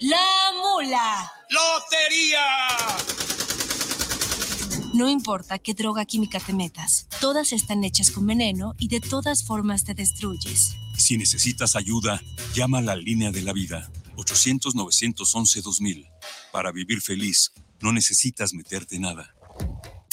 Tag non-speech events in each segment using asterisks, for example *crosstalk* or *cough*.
La mula. ¡Lotería! No importa qué droga química te metas, todas están hechas con veneno y de todas formas te destruyes. Si necesitas ayuda, llama a la línea de la vida, 800-911-2000. Para vivir feliz, no necesitas meterte nada.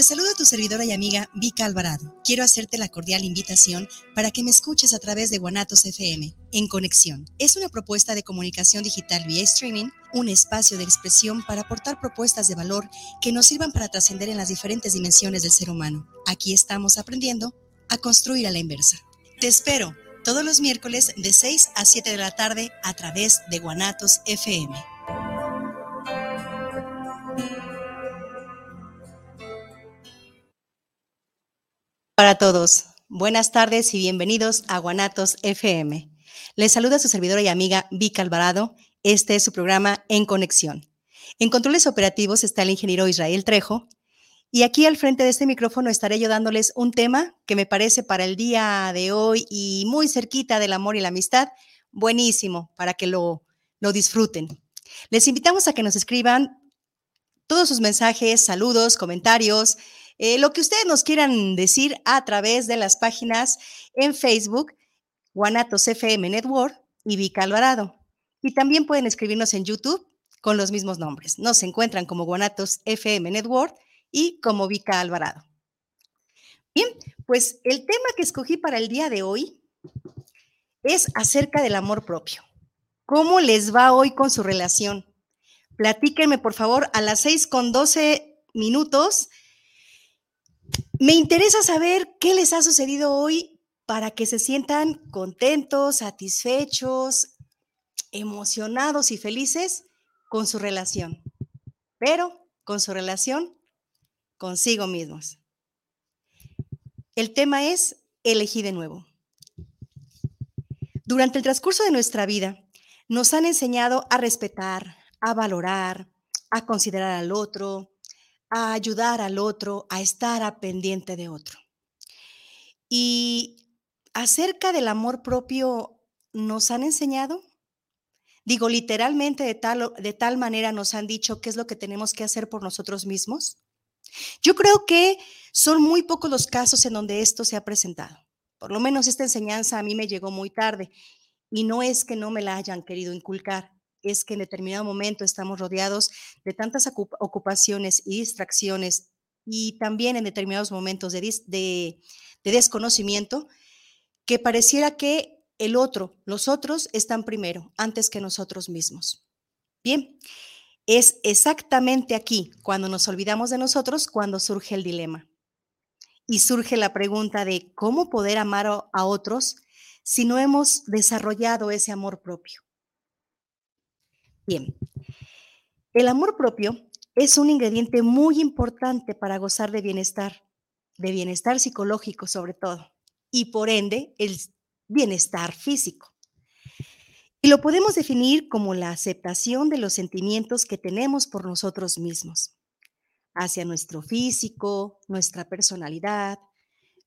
Te saluda tu servidora y amiga Vika Alvarado. Quiero hacerte la cordial invitación para que me escuches a través de Guanatos FM en Conexión. Es una propuesta de comunicación digital vía streaming, un espacio de expresión para aportar propuestas de valor que nos sirvan para trascender en las diferentes dimensiones del ser humano. Aquí estamos aprendiendo a construir a la inversa. Te espero todos los miércoles de 6 a 7 de la tarde a través de Guanatos FM. Para todos, buenas tardes y bienvenidos a Guanatos FM. Les saluda su servidora y amiga Vika Alvarado. Este es su programa En Conexión. En controles operativos está el ingeniero Israel Trejo. Y aquí al frente de este micrófono estaré yo dándoles un tema que me parece para el día de hoy y muy cerquita del amor y la amistad, buenísimo para que lo, lo disfruten. Les invitamos a que nos escriban todos sus mensajes, saludos, comentarios, eh, lo que ustedes nos quieran decir a través de las páginas en Facebook, Guanatos FM Network y Vika Alvarado. Y también pueden escribirnos en YouTube con los mismos nombres. Nos encuentran como Guanatos FM Network y como Vika Alvarado. Bien, pues el tema que escogí para el día de hoy es acerca del amor propio. ¿Cómo les va hoy con su relación? Platíquenme, por favor, a las 6 con 12 minutos me interesa saber qué les ha sucedido hoy para que se sientan contentos, satisfechos, emocionados y felices con su relación, pero con su relación consigo mismos. El tema es elegí de nuevo. Durante el transcurso de nuestra vida, nos han enseñado a respetar, a valorar, a considerar al otro, a ayudar al otro, a estar a pendiente de otro. Y acerca del amor propio, ¿nos han enseñado? Digo, literalmente de tal, de tal manera nos han dicho qué es lo que tenemos que hacer por nosotros mismos. Yo creo que son muy pocos los casos en donde esto se ha presentado. Por lo menos esta enseñanza a mí me llegó muy tarde y no es que no me la hayan querido inculcar, es que en determinado momento estamos rodeados de tantas ocupaciones y distracciones y también en determinados momentos de, desconocimiento que pareciera que el otro, los otros están primero, antes que nosotros mismos. Bien, es exactamente aquí, cuando nos olvidamos de nosotros, cuando surge el dilema. Y surge la pregunta de cómo poder amar a otros si no hemos desarrollado ese amor propio. Bien, el amor propio es un ingrediente muy importante para gozar de bienestar, de bienestar psicológico sobre todo, y por ende el bienestar físico. Y lo podemos definir como la aceptación de los sentimientos que tenemos por nosotros mismos, hacia nuestro físico, nuestra personalidad,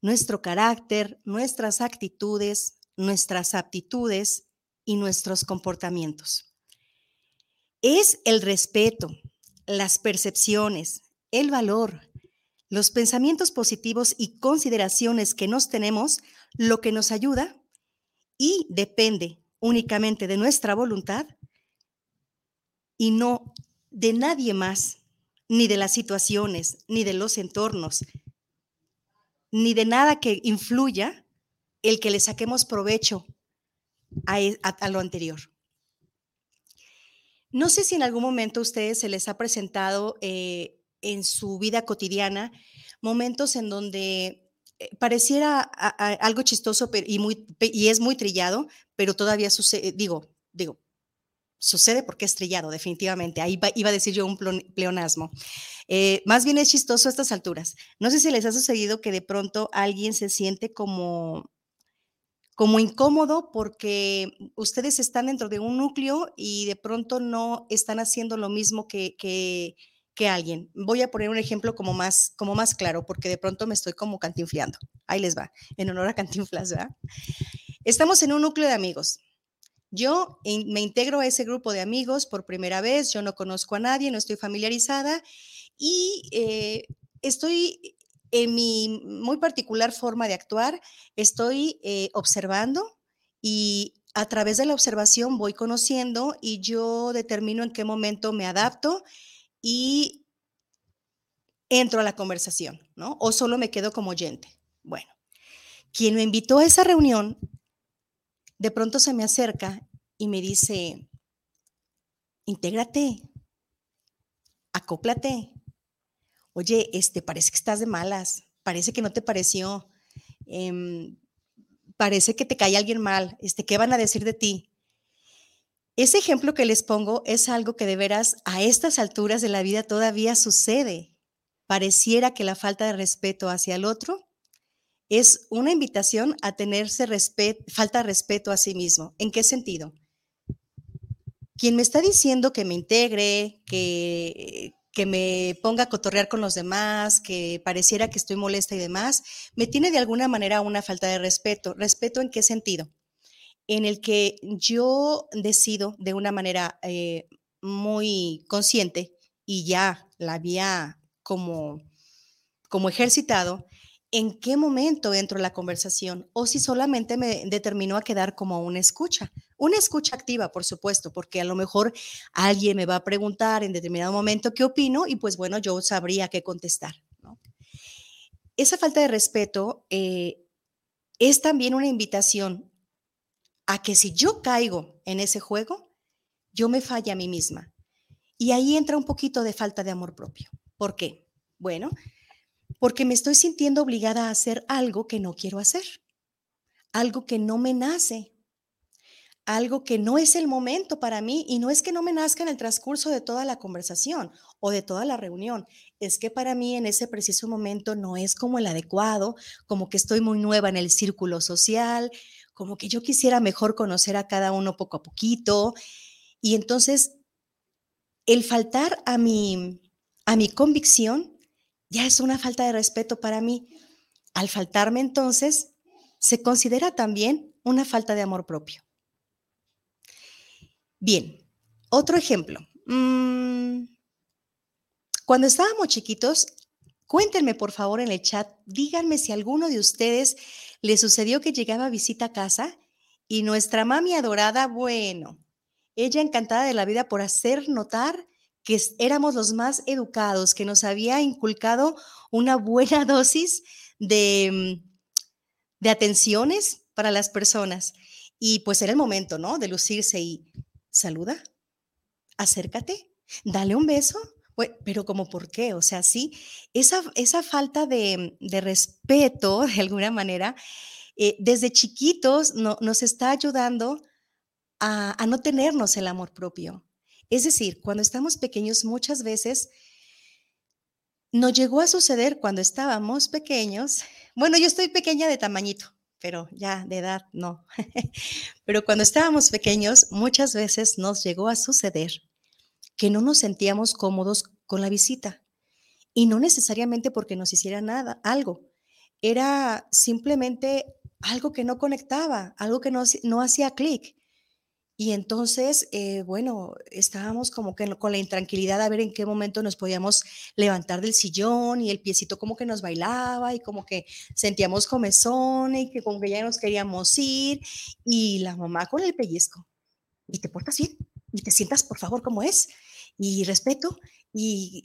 nuestro carácter, nuestras actitudes, nuestras aptitudes y nuestros comportamientos es el respeto, las percepciones, el valor, los pensamientos positivos y consideraciones que nos tenemos lo que nos ayuda y depende únicamente de nuestra voluntad y no de nadie más, ni de las situaciones, ni de los entornos, ni de nada que influya el que le saquemos provecho a, e, lo anterior. No sé si en algún momento a ustedes se les ha presentado eh, en su vida cotidiana momentos en donde eh, pareciera algo chistoso y, es muy trillado, pero todavía sucede, digo, digo, sucede porque es trillado, definitivamente. Ahí iba a decir yo un pleonasmo. Eh, más bien es chistoso a estas alturas. No sé si les ha sucedido que de pronto alguien se siente como, como incómodo porque ustedes están dentro de un núcleo y de pronto no están haciendo lo mismo que, que, alguien. Voy a poner un ejemplo como más, como más claro, porque de pronto me estoy como cantinfleando. Ahí les va, en honor a Cantinflas, ¿verdad? Estamos en un núcleo de amigos. Yo me integro a ese grupo de amigos por primera vez, yo no conozco a nadie, no estoy familiarizada y eh, estoy en mi muy particular forma de actuar, estoy eh, observando y a través de la observación voy conociendo y yo determino en qué momento me adapto y entro a la conversación, ¿no? O solo me quedo como oyente. Bueno, quien me invitó a esa reunión, de pronto se me acerca y me dice, intégrate, acóplate. Oye, este, parece que estás de malas, parece que no te pareció, em, parece que te cae alguien mal, este, ¿qué van a decir de ti? Ese ejemplo que les pongo es algo que de veras a estas alturas de la vida todavía sucede. Pareciera que la falta de respeto hacia el otro es una invitación a tenerse falta de respeto a sí mismo. ¿En qué sentido? Quien me está diciendo que me integre, que, que me ponga a cotorrear con los demás, que pareciera que estoy molesta y demás, me tiene de alguna manera una falta de respeto. ¿Respeto en qué sentido? en el que yo decido de una manera eh, muy consciente y ya la había como, como ejercitado, en qué momento entro en la conversación o si solamente me determino a quedar como una escucha. Una escucha activa, por supuesto, porque a lo mejor alguien me va a preguntar en determinado momento qué opino y pues bueno, yo sabría qué contestar. Esa falta de respeto eh, es también una invitación a que si yo caigo en ese juego, yo me falle a mí misma. Y ahí entra un poquito de falta de amor propio. ¿Por qué? Bueno, porque me estoy sintiendo obligada a hacer algo que no quiero hacer, algo que no me nace, algo que no es el momento para mí y no es que no me nazca en el transcurso de toda la conversación o de toda la reunión, es que para mí en ese preciso momento no es como el adecuado, como que estoy muy nueva en el círculo social, como que yo quisiera mejor conocer a cada uno poco a poquito. Y entonces, el faltar a mi, a mi convicción ya es una falta de respeto para mí. Al faltarme entonces, se considera también una falta de amor propio. Bien, otro ejemplo. Mm, cuando estábamos chiquitos, cuéntenme por favor en el chat, díganme si alguno de ustedes le sucedió que llegaba a visita a casa y nuestra mami adorada, bueno, ella encantada de la vida por hacer notar que éramos los más educados, que nos había inculcado una buena *laughs* dosis de, mm, de atenciones para las personas. Y pues era el momento, ¿no? De lucirse y saluda, acércate, dale un beso. pero como por qué, o sea, sí, esa, esa falta de, de respeto, de alguna manera, eh, desde chiquitos nos está ayudando a, a no tenernos el amor propio. Es decir, cuando estamos pequeños muchas veces nos llegó a suceder cuando estábamos pequeños. Bueno, yo estoy pequeña de tamañito, pero ya de edad no. *laughs* pero cuando estábamos pequeños muchas veces nos llegó a suceder que no nos sentíamos cómodos con la visita. Y no necesariamente porque nos hiciera nada, algo. Era simplemente algo que no conectaba, algo que no, no hacía clic. Y entonces, eh, bueno, estábamos como que con la intranquilidad a ver en qué momento nos podíamos levantar del sillón y el piecito como que nos bailaba y como que sentíamos comezón y que como que ya nos queríamos ir y la mamá con el pellizco. Y te portas bien y te sientas por favor como es y respeto y,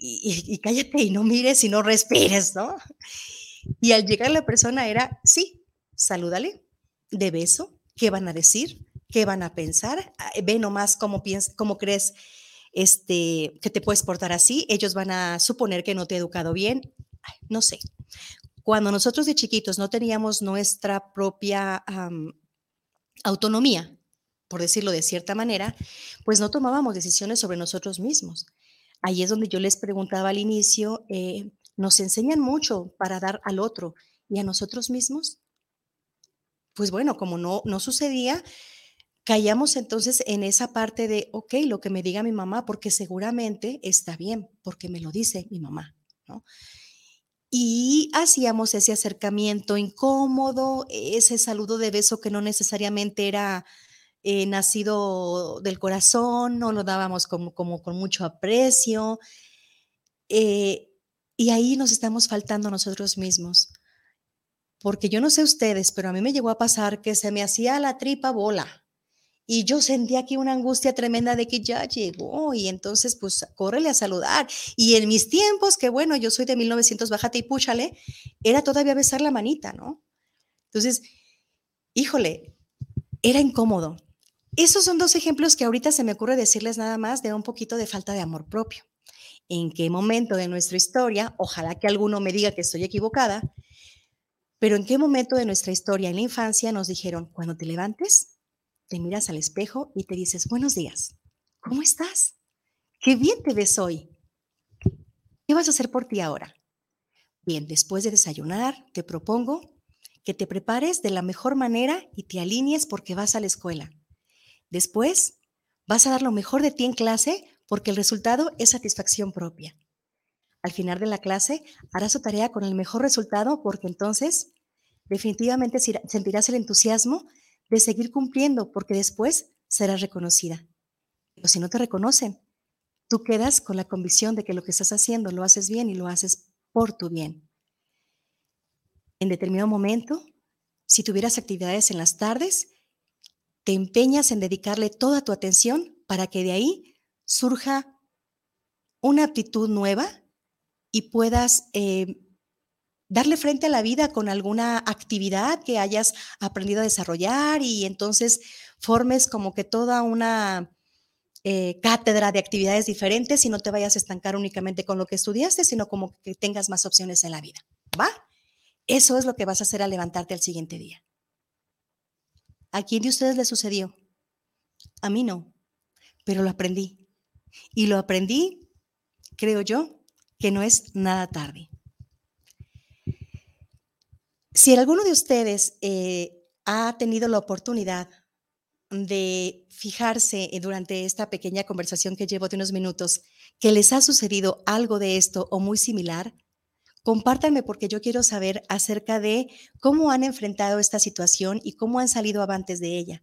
y cállate y no mires y no respires, ¿no? Y al llegar la persona era, sí, salúdale de beso, ¿qué van a decir? ¿Qué van a pensar? Ah, ve nomás cómo, cómo crees este, que te puedes portar así. Ellos van a suponer que no te he educado bien. no sé. Cuando nosotros de chiquitos no teníamos nuestra propia autonomía, por decirlo de cierta manera, pues no tomábamos decisiones sobre nosotros mismos. Ahí es donde yo les preguntaba al inicio, eh, nos enseñan mucho para dar al otro y a nosotros mismos. pues bueno, como no, no sucedía, caíamos entonces en esa parte de, ok, lo que me diga mi mamá, porque seguramente está bien, porque me lo dice mi mamá, ¿no? Y hacíamos ese acercamiento incómodo, ese saludo de beso que no necesariamente era eh, nacido del corazón, no lo dábamos como, como con mucho aprecio. Eh, y ahí nos estamos faltando nosotros mismos. Porque yo no sé ustedes, pero a mí me llegó a pasar que se me hacía la tripa bola. Y yo sentía aquí una angustia tremenda de que ya llegó y entonces pues córrele a saludar. Y en mis tiempos, que bueno, yo soy de 1900, bájate y púchale, era todavía besar la manita, ¿no? Entonces, híjole, era incómodo. Esos son dos ejemplos que ahorita se me ocurre decirles nada más de un poquito de falta de amor propio. ¿En qué momento de nuestra historia, ojalá que alguno me diga que estoy equivocada, pero en qué momento de nuestra historia en la infancia nos dijeron, cuando te levantes, te miras al espejo y te dices, buenos días, ¿cómo estás? Qué bien te ves hoy. ¿Qué vas a hacer por ti ahora? Bien, después de desayunar, te propongo que te prepares de la mejor manera y te alinees porque vas a la escuela. Después, vas a dar lo mejor de ti en clase porque el resultado es satisfacción propia. Al final de la clase, harás tu tarea con el mejor resultado porque entonces definitivamente sentirás el entusiasmo de seguir cumpliendo, porque después serás reconocida. Pero si no te reconocen, tú quedas con la convicción de que lo que estás haciendo lo haces bien y lo haces por tu bien. En determinado momento, si tuvieras actividades en las tardes, te empeñas en dedicarle toda tu atención para que de ahí surja una aptitud nueva y puedas eh, darle frente a la vida con alguna actividad que hayas aprendido a desarrollar y entonces formes como que toda una eh, cátedra de actividades diferentes y no te vayas a estancar únicamente con lo que estudiaste, sino como que tengas más opciones en la vida. ¿Va? Eso es lo que vas a hacer al levantarte al siguiente día. ¿A quién de ustedes le sucedió? A mí no, pero lo aprendí. Y lo aprendí, creo yo, que no es nada tarde. Si alguno de ustedes eh, ha tenido la oportunidad de fijarse eh, durante esta pequeña conversación que llevo de unos minutos, que les ha sucedido algo de esto o muy similar, compártanme porque yo quiero saber acerca de cómo han enfrentado esta situación y cómo han salido avantes de ella.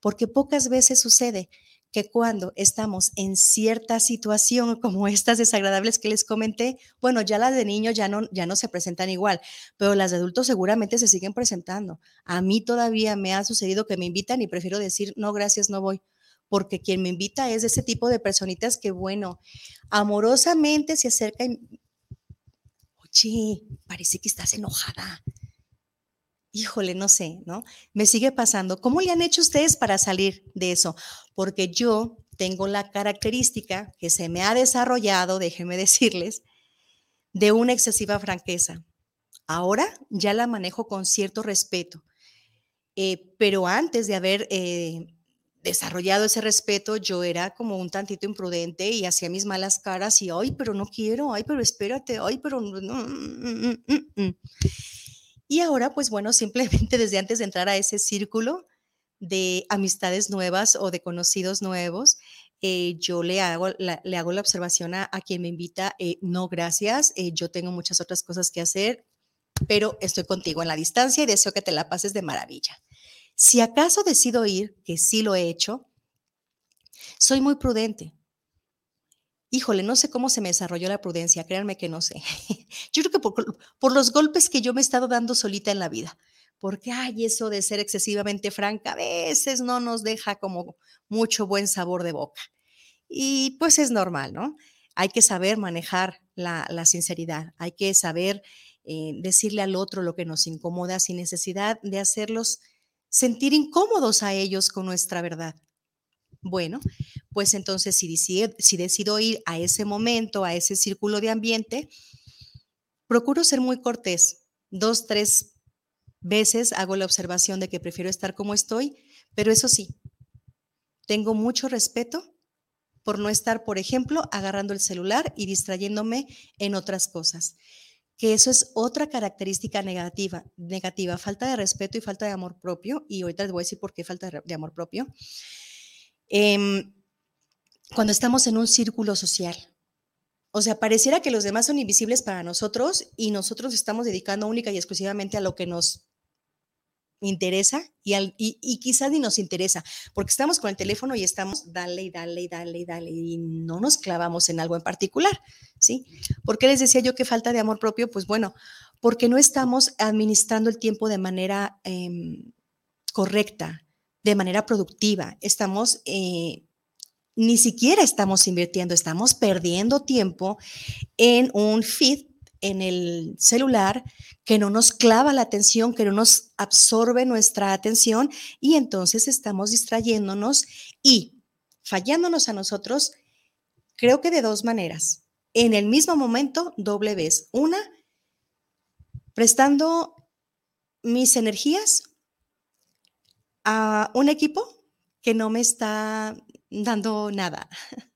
Porque pocas veces sucede que cuando estamos en cierta situación como estas desagradables que les comenté, bueno, ya las de niños ya no, ya no se presentan igual, pero las de adultos seguramente se siguen presentando. A mí todavía me ha sucedido que me invitan y prefiero decir, no, gracias, no voy, porque quien me invita es ese tipo de personitas que, bueno, amorosamente se acerca y, oye, parece que estás enojada híjole, no sé, ¿no? Me sigue pasando. ¿Cómo le han hecho ustedes para salir de eso? Porque yo tengo la característica que se me ha desarrollado, déjenme decirles, de una excesiva franqueza. Ahora ya la manejo con cierto respeto, eh, pero antes de haber eh, desarrollado ese respeto, yo era como un tantito imprudente y hacía mis malas caras y, ay, pero no quiero, ay, pero espérate, ay, pero no. Mm, mm, mm, y ahora, pues bueno, simplemente *laughs* desde antes de entrar a ese círculo de amistades nuevas o de conocidos nuevos, eh, yo le hago la, le hago la observación a, quien me invita, eh, no, gracias, eh, yo tengo muchas otras cosas que hacer, pero estoy contigo en la distancia y deseo que te la pases de maravilla. Si acaso decido ir, que sí lo he hecho, soy muy prudente. Híjole, no sé cómo se me desarrolló la prudencia, créanme que no sé. *laughs* Yo creo que por, los golpes que yo me he estado dando solita en la vida, porque, ay, eso de ser excesivamente franca a veces no nos deja como mucho buen sabor de boca. Y pues es normal, ¿no? Hay que saber manejar la, sinceridad, hay que saber eh, decirle al otro lo que nos incomoda sin necesidad de hacerlos sentir incómodos a ellos con nuestra verdad. Bueno, pues entonces si decido, ir a ese momento, a ese círculo de ambiente, procuro ser muy cortés. Dos, tres veces hago la observación de que prefiero estar como estoy, pero eso sí, tengo mucho respeto por no estar, por ejemplo, agarrando el celular y distrayéndome en otras cosas. que eso es otra característica negativa, negativa, falta de respeto y falta de amor propio. Y ahorita les voy a decir por qué falta de amor propio. Em, cuando estamos en un círculo social. O sea, pareciera que los demás son invisibles para nosotros y nosotros estamos dedicando única y exclusivamente a lo que nos interesa y, al, y, quizás ni nos interesa, porque estamos con el teléfono y estamos dale y dale y dale y dale y no nos clavamos en algo en particular, ¿sí? ¿Por qué les decía yo que falta de amor propio? Pues bueno, porque no estamos administrando el tiempo de manera em, correcta, de manera productiva, estamos... Eh, ni siquiera estamos invirtiendo, estamos perdiendo tiempo en un feed en el celular que no nos clava la atención, que no nos absorbe nuestra atención y entonces estamos distrayéndonos y fallándonos a nosotros, creo que de dos maneras. En el mismo momento, doble vez. Una, prestando mis energías a un equipo que no me está dando nada. *laughs*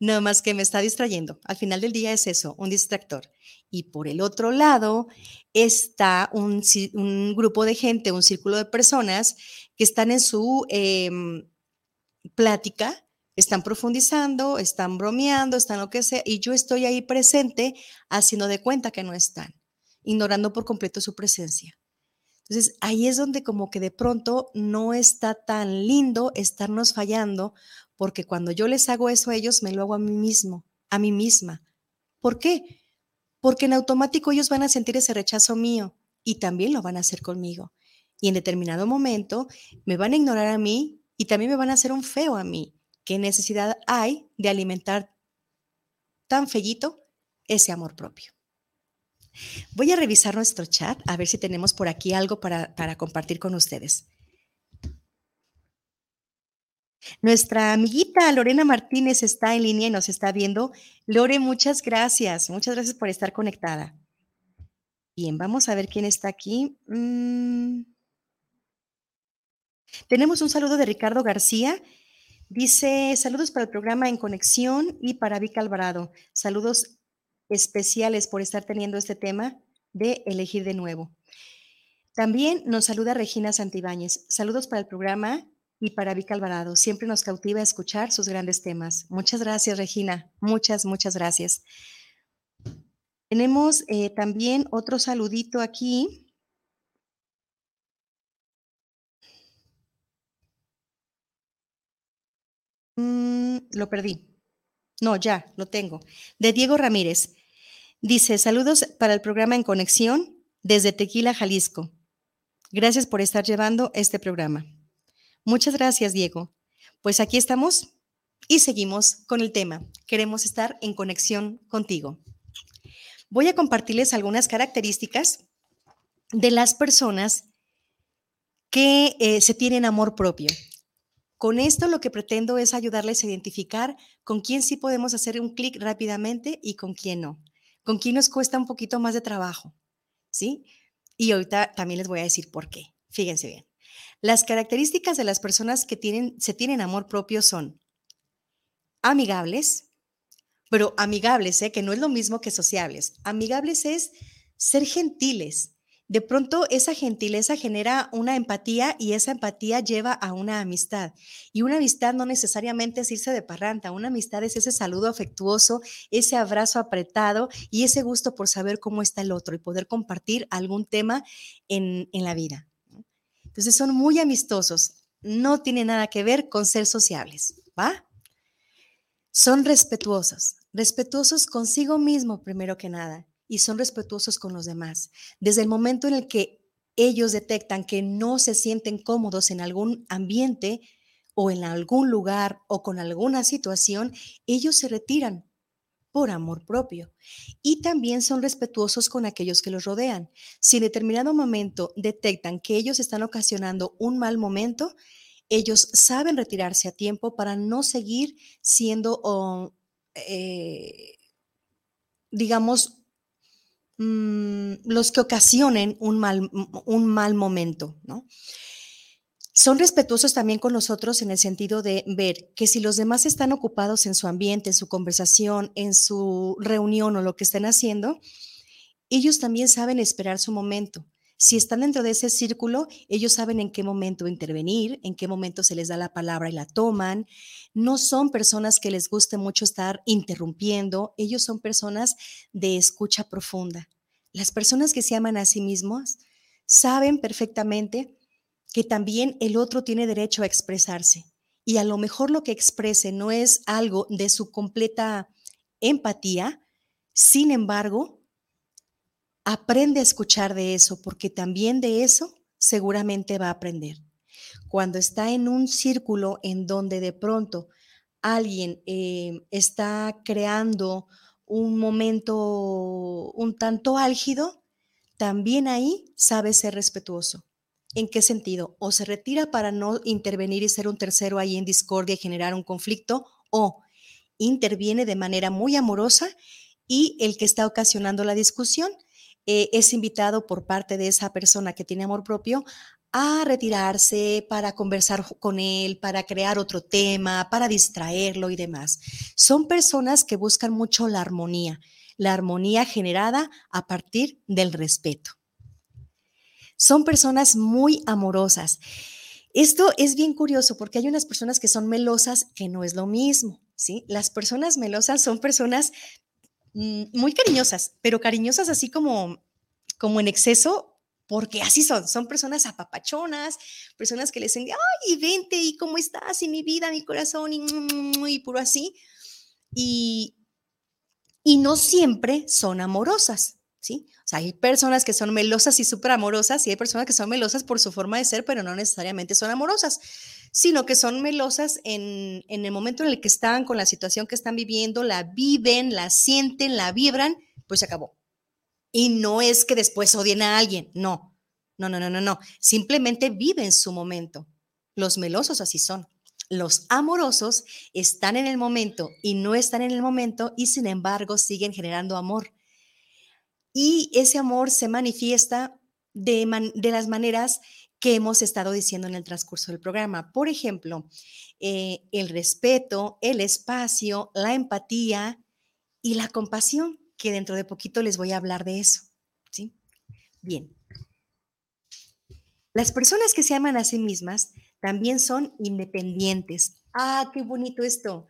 No más que me está distrayendo. Al final del día es eso, un distractor. Y por el otro lado está un, grupo de gente, un círculo de personas que están en su em, plática, están profundizando, están bromeando, están lo que sea, y yo estoy ahí presente haciendo de cuenta que no están, ignorando por completo su presencia. Entonces, ahí es donde como que de pronto no está tan lindo estarnos fallando porque cuando yo les hago eso a ellos, me lo hago a mí mismo, a mí misma. ¿Por qué? Porque en automático ellos van a sentir ese rechazo mío y también lo van a hacer conmigo. Y en determinado momento me van a ignorar a mí y también me van a hacer un feo a mí. ¿Qué necesidad hay de alimentar tan fellito ese amor propio? Voy a revisar nuestro chat a ver si tenemos por aquí algo para, para compartir con ustedes. Nuestra amiguita Lorena Martínez está en línea y nos está viendo. Lore, muchas gracias. Muchas gracias por estar conectada. Bien, vamos a ver quién está aquí. Mm. Tenemos un saludo de Ricardo García. Dice, saludos para el programa En Conexión y para Vic Alvarado. Saludos especiales por estar teniendo este tema de elegir de nuevo. También nos saluda Regina Santibáñez. Saludos para el programa y para Vic Alvarado. Siempre nos cautiva escuchar sus grandes temas. Muchas gracias, Regina. Muchas, muchas gracias. Tenemos eh, también otro saludito aquí. Mm, lo perdí. No, ya, lo tengo. De Diego Ramírez. Dice, saludos para el programa En Conexión desde Tequila, Jalisco. Gracias por estar llevando este programa. Muchas gracias, Diego. Pues aquí estamos y seguimos con el tema. Queremos estar en conexión contigo. Voy a compartirles algunas características de las personas que eh, se tienen amor propio. Con esto lo que pretendo es ayudarles a identificar con quién sí podemos hacer un clic rápidamente y con quién no. Con quién nos cuesta un poquito más de trabajo, ¿sí? Y ahorita también les voy a decir por qué. Fíjense bien. Las características de las personas que tienen, se tienen amor propio son amigables, pero amigables, ¿eh? que no es lo mismo que sociables. Amigables es ser gentiles. De pronto esa gentileza genera una empatía y esa empatía lleva a una amistad. Y una amistad no necesariamente es irse de parranta, una amistad es ese saludo afectuoso, ese abrazo apretado y ese gusto por saber cómo está el otro y poder compartir algún tema en, en la vida. Entonces son muy amistosos, no tiene nada que ver con ser sociables, ¿va? Son respetuosos, respetuosos consigo mismo primero que nada y son respetuosos con los demás. Desde el momento en el que ellos detectan que no se sienten cómodos en algún ambiente o en algún lugar o con alguna situación, ellos se retiran por amor propio. Y también son respetuosos con aquellos que los rodean. Si en determinado momento detectan que ellos están ocasionando un mal momento, ellos saben retirarse a tiempo para no seguir siendo, eh, digamos, mm, los que ocasionen un mal, un mal momento, ¿no? Son respetuosos también con nosotros en el sentido de ver que si los demás están ocupados en su ambiente, en su conversación, en su reunión o lo que estén haciendo, ellos también saben esperar su momento. Si están dentro de ese círculo, ellos saben en qué momento intervenir, en qué momento se les da la palabra y la toman. No son personas que les guste mucho estar interrumpiendo, ellos son personas de escucha profunda. Las personas que se aman a sí mismos saben perfectamente que también el otro tiene derecho a expresarse. Y a lo mejor lo que exprese no es algo de su completa empatía, sin embargo, Aprende a escuchar de eso, porque también de eso seguramente va a aprender. Cuando está en un círculo en donde de pronto alguien eh, está creando un momento un tanto álgido, también ahí sabe ser respetuoso. ¿En qué sentido? O se retira para no intervenir y ser un tercero ahí en discordia y generar un conflicto, o interviene de manera muy amorosa y el que está ocasionando la discusión eh, es invitado por parte de esa persona que tiene amor propio a retirarse para conversar con él, para crear otro tema, para distraerlo y demás. Son personas que buscan mucho la armonía, la armonía generada a partir del respeto. Son personas muy amorosas. Esto es bien curioso porque hay unas personas que son melosas que no es lo mismo, ¿sí? Las personas melosas son personas muy cariñosas, pero cariñosas así como, como en exceso, porque así son, son personas apapachonas, personas que les dicen, ay, vente, ¿y cómo estás? Y mi vida, mi corazón, y, y puro así. Y, y no siempre son amorosas, ¿sí? O sea, hay personas que son melosas y súper amorosas y hay personas que son melosas por su forma de ser, pero no necesariamente son amorosas sino que son melosas en, el momento en el que están con la situación que están viviendo, la viven, la sienten, la vibran, pues se acabó. Y no es que después odien a alguien, no, no, no, no, no, no, simplemente viven su momento. Los melosos así son. Los amorosos están en el momento y no están en el momento y sin embargo siguen generando amor. Y ese amor se manifiesta de, las maneras que hemos estado diciendo en el transcurso del programa. Por ejemplo, eh, el respeto, el espacio, la empatía y la compasión, que dentro de poquito les voy a hablar de eso. ¿sí? Bien. Las personas que se aman a sí mismas también son independientes. Ah, qué bonito esto.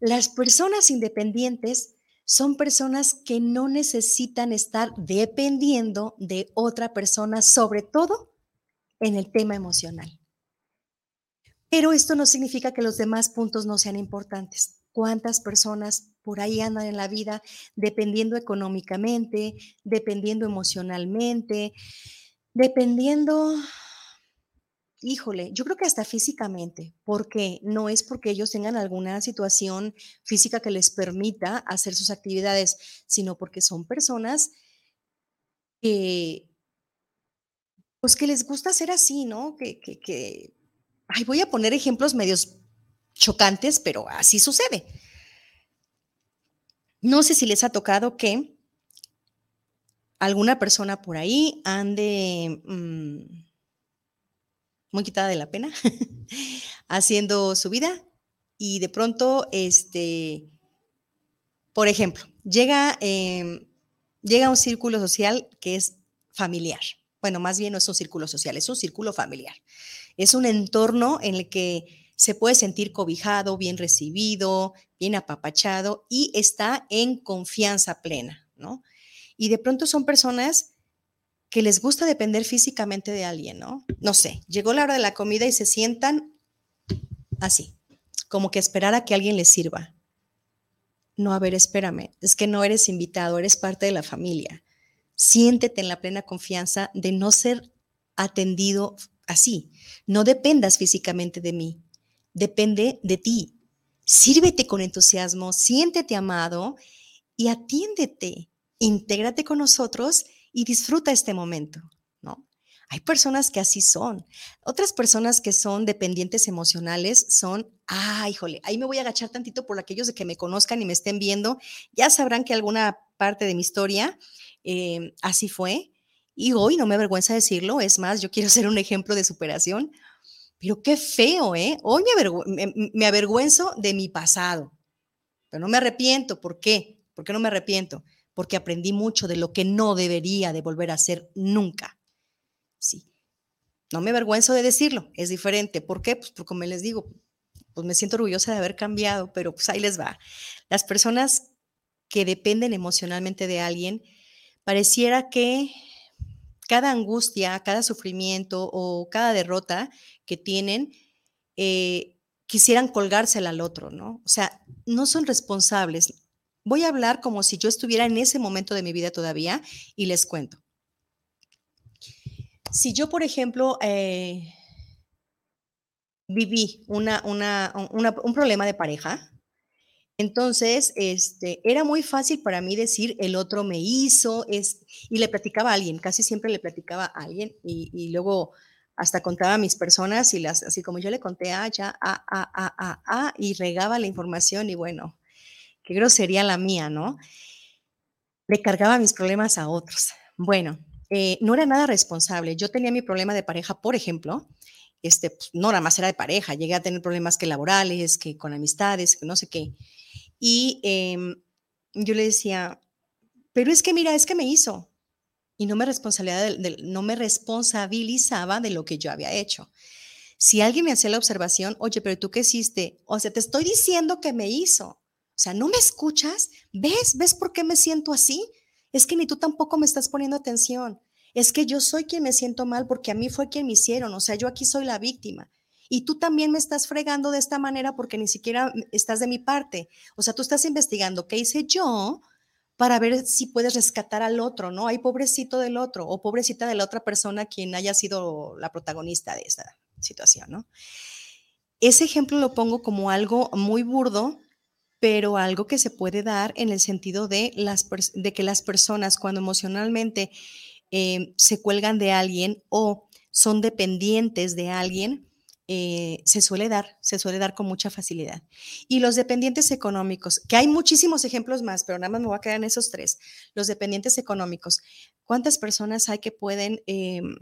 Las personas independientes son personas que no necesitan estar dependiendo de otra persona, sobre todo en el tema emocional. Pero esto no significa que los demás puntos no sean importantes. ¿Cuántas personas por ahí andan en la vida dependiendo económicamente, dependiendo emocionalmente, dependiendo, híjole, yo creo que hasta físicamente, porque no es porque ellos tengan alguna situación física que les permita hacer sus actividades, sino porque son personas que pues que les gusta ser así, ¿no? Que, que, que, ay, voy a poner ejemplos medios chocantes, pero así sucede. No sé si les ha tocado que alguna persona por ahí ande mm, muy quitada de la pena, *laughs* haciendo su vida y de pronto, este, por ejemplo, llega, em, llega a un círculo social que es familiar bueno, más bien no es un círculo social, es un círculo familiar. Es un entorno en el que se puede sentir cobijado, bien recibido, bien apapachado y está en confianza plena, ¿no? Y de pronto son personas que les gusta depender físicamente de alguien, ¿no? No sé, llegó la hora de la comida y se sientan así, como que esperar a que alguien les sirva. No, a ver, espérame, es que no eres invitado, eres parte de la familia siéntete en la plena confianza de no ser atendido así. No dependas físicamente de mí, depende de ti. Sírvete con entusiasmo, siéntete amado y atiéndete. Intégrate con nosotros y disfruta este momento, ¿no? Hay personas que así son. Otras personas que son dependientes emocionales son, ah, híjole, ahí me voy a agachar tantito por aquellos de que me conozcan y me estén viendo. Ya sabrán que alguna parte de mi historia Em, así fue. Y hoy no me avergüenza decirlo, es más, yo quiero ser un ejemplo de superación, pero qué feo, ¿eh? Hoy me, me, avergüenzo de mi pasado, pero no me arrepiento. ¿Por qué? ¿Por qué no me arrepiento? Porque aprendí mucho de lo que no debería de volver a hacer nunca. Sí. No me avergüenzo de decirlo, es diferente. ¿Por qué? Pues como les digo, pues me siento orgullosa de haber cambiado, pero pues ahí les va. Las personas que dependen emocionalmente de alguien, pareciera que cada angustia, cada sufrimiento o cada derrota que tienen, eh, quisieran colgársela al otro, ¿no? O sea, no son responsables. Voy a hablar como si yo estuviera en ese momento de mi vida todavía y les cuento. Si yo, por ejemplo, eh, viví una, un problema de pareja, entonces, este, era muy fácil para mí decir, el otro me hizo, es, y le platicaba a alguien, casi siempre le platicaba a alguien, y, luego hasta contaba a mis personas, y las, así como yo le conté a ya, a, a, a, a, a, y regaba la información, y bueno, qué grosería la mía, ¿no? Le cargaba mis problemas a otros. Bueno, eh, no era nada responsable. Yo tenía mi problema de pareja, por ejemplo, este, pues, no nada más era de pareja, llegué a tener problemas que laborales, que con amistades, no sé qué. Y em, yo le decía, pero es que mira, es que me hizo. Y no me, no me responsabilizaba de lo que yo había hecho. Si alguien me hacía la observación, oye, pero tú qué hiciste? O sea, te estoy diciendo que me hizo. Sea, ¿no me escuchas? ¿Ves? ¿Ves por qué me siento así? Es que ni tú tampoco me estás poniendo atención. Es que yo soy quien me siento mal porque a mí fue quien me hicieron. O sea, yo aquí soy la víctima y tú también me estás fregando de esta manera porque ni siquiera estás de mi parte. O sea, tú estás investigando qué hice yo para ver si puedes rescatar al otro, ¿no? Hay pobrecito del otro o pobrecita de la otra persona quien haya sido la protagonista de esta situación, ¿no? Ese ejemplo lo pongo como algo muy burdo, pero algo que se puede dar en el sentido de, las, de que las personas cuando emocionalmente eh, se cuelgan de alguien o son dependientes de alguien, eh, se suele dar, se suele dar con mucha facilidad. Y los dependientes económicos, que hay muchísimos ejemplos más, pero nada más me voy a quedar en esos tres. Los dependientes económicos, ¿cuántas personas hay que pueden em,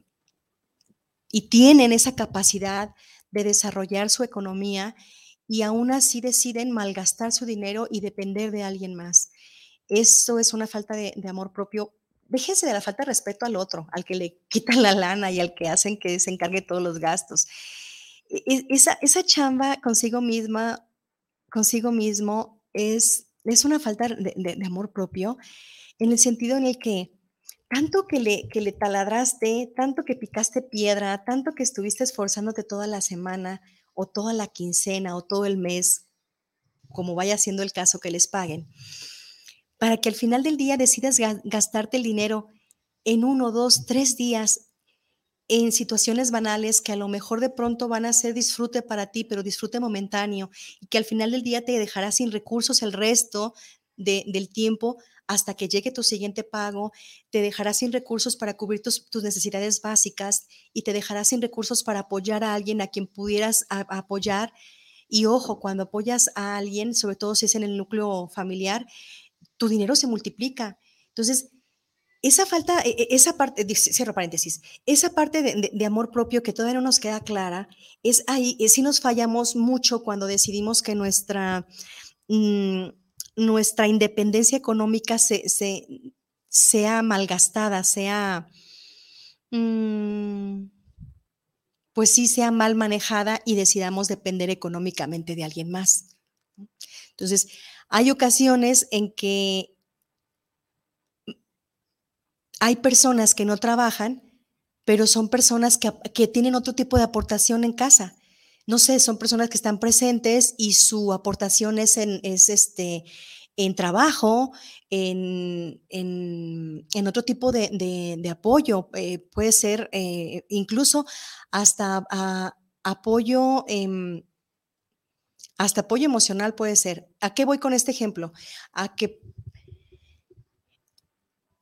y tienen esa capacidad de desarrollar su economía y aún así deciden malgastar su dinero y depender de alguien más? Eso es una falta de, de amor propio déjense de la falta de respeto al otro, al que le quitan la lana y al que hacen que se encargue todos los gastos. E, esa, esa chamba consigo misma, consigo mismo, es, es una falta de, amor propio en el sentido en el que tanto que le, que le taladraste, tanto que picaste piedra, tanto que estuviste esforzándote toda la semana o toda la quincena o todo el mes, como vaya siendo el caso que les paguen, para que al final del día decidas gastarte el dinero en uno, dos, tres días en situaciones banales que a lo mejor de pronto van a ser disfrute para ti, pero disfrute momentáneo y que al final del día te dejará sin recursos el resto del tiempo hasta que llegue tu siguiente pago, te dejará sin recursos para cubrir tus, necesidades básicas y te dejará sin recursos para apoyar a alguien a quien pudieras apoyar. Y ojo, cuando apoyas a alguien, sobre todo si es en el núcleo familiar, tu dinero se multiplica. Entonces, esa falta, e, e, esa parte, cierro paréntesis, esa parte de, amor propio que todavía no nos queda clara, es ahí, es si nos fallamos mucho cuando decidimos que nuestra, mm, nuestra independencia económica se, sea malgastada, sea, mm, pues sí, sea mal manejada y decidamos depender económicamente de alguien más. Entonces, hay ocasiones en que hay personas que no trabajan, pero son personas que, tienen otro tipo de aportación en casa. No sé, son personas que están presentes y su aportación es en, es este, trabajo, en, otro tipo de, apoyo. Eh, puede ser eh, incluso hasta apoyo, hasta apoyo emocional puede ser. ¿A qué voy con este ejemplo? A que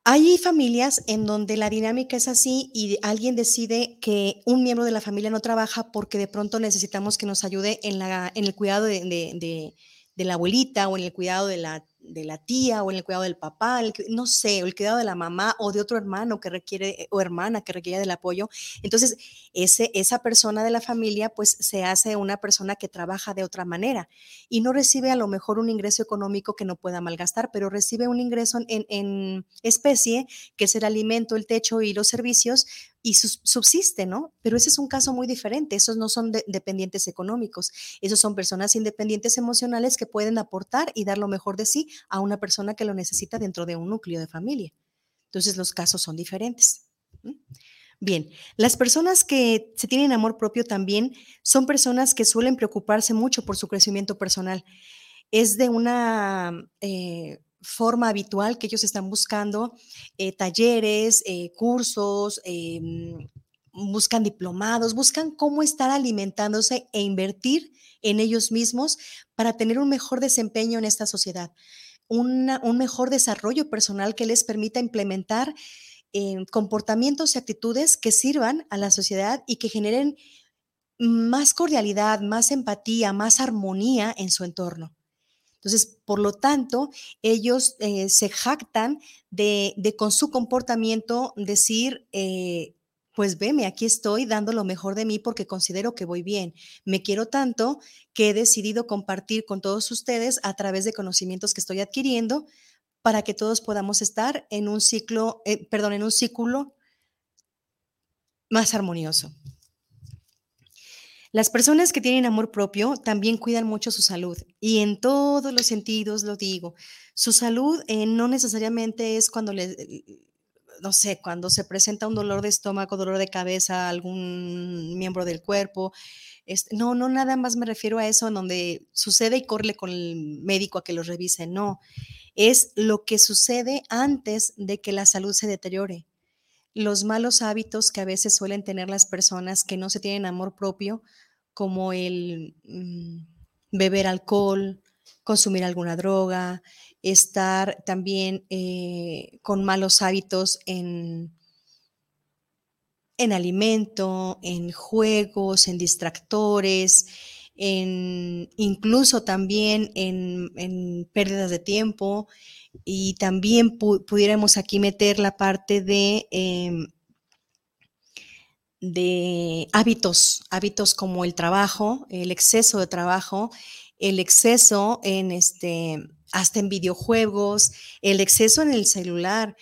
hay familias en donde la dinámica es así y alguien decide que un miembro de la familia no trabaja porque de pronto necesitamos que nos ayude en, la, en el cuidado de, la abuelita o en el cuidado de la, de la tía o en el cuidado del papá, no sé, el cuidado de la mamá o de otro hermano que requiere o hermana que requiere del apoyo. Entonces, ese, esa persona de la familia pues se hace una persona que trabaja de otra manera y no recibe a lo mejor un ingreso económico que no pueda malgastar, pero recibe un ingreso en, en especie, que es el alimento, el techo y los servicios, y subsiste, ¿no? Pero ese es un caso muy diferente. Esos no son dependientes económicos. Esos son personas independientes emocionales que pueden aportar y dar lo mejor de sí a una persona que lo necesita dentro de un núcleo de familia. Entonces los casos son diferentes. Bien, las personas que se tienen amor propio también son personas que suelen preocuparse mucho por su crecimiento personal. Es de una eh, forma habitual que ellos están buscando eh, talleres, eh, cursos, em, buscan diplomados, buscan cómo estar alimentándose e invertir en ellos mismos para tener un mejor desempeño en esta sociedad, un mejor desarrollo personal que les permita implementar em, comportamientos y actitudes que sirvan a la sociedad y que generen más cordialidad, más empatía, más armonía en su entorno. Entonces, por lo tanto, ellos eh, se jactan de, con su comportamiento decir, eh, pues veme, aquí estoy dando lo mejor de mí porque considero que voy bien. Me quiero tanto que he decidido compartir con todos ustedes a través de conocimientos que estoy adquiriendo para que todos podamos estar en un ciclo, eh, perdón, en un círculo más armonioso. Las personas que tienen amor propio también cuidan mucho su salud y en todos los sentidos lo digo. Su salud eh, no necesariamente es cuando le, no sé, cuando se presenta un dolor de estómago, dolor de cabeza, algún miembro del cuerpo. Este, no, no, nada más me refiero a eso en donde sucede y corre con el médico a que lo revise. No, es lo que sucede antes de que la salud se deteriore. Los malos hábitos que a veces suelen tener las personas que no se tienen amor propio como el mm, beber alcohol, consumir alguna droga, estar también eh, con malos hábitos en, en alimento, en juegos, en distractores, en, incluso también en, pérdidas de tiempo. Y también pudiéramos aquí meter la parte de em, de hábitos, hábitos como el trabajo, el exceso de trabajo, el exceso en este, hasta en videojuegos, el exceso en el celular.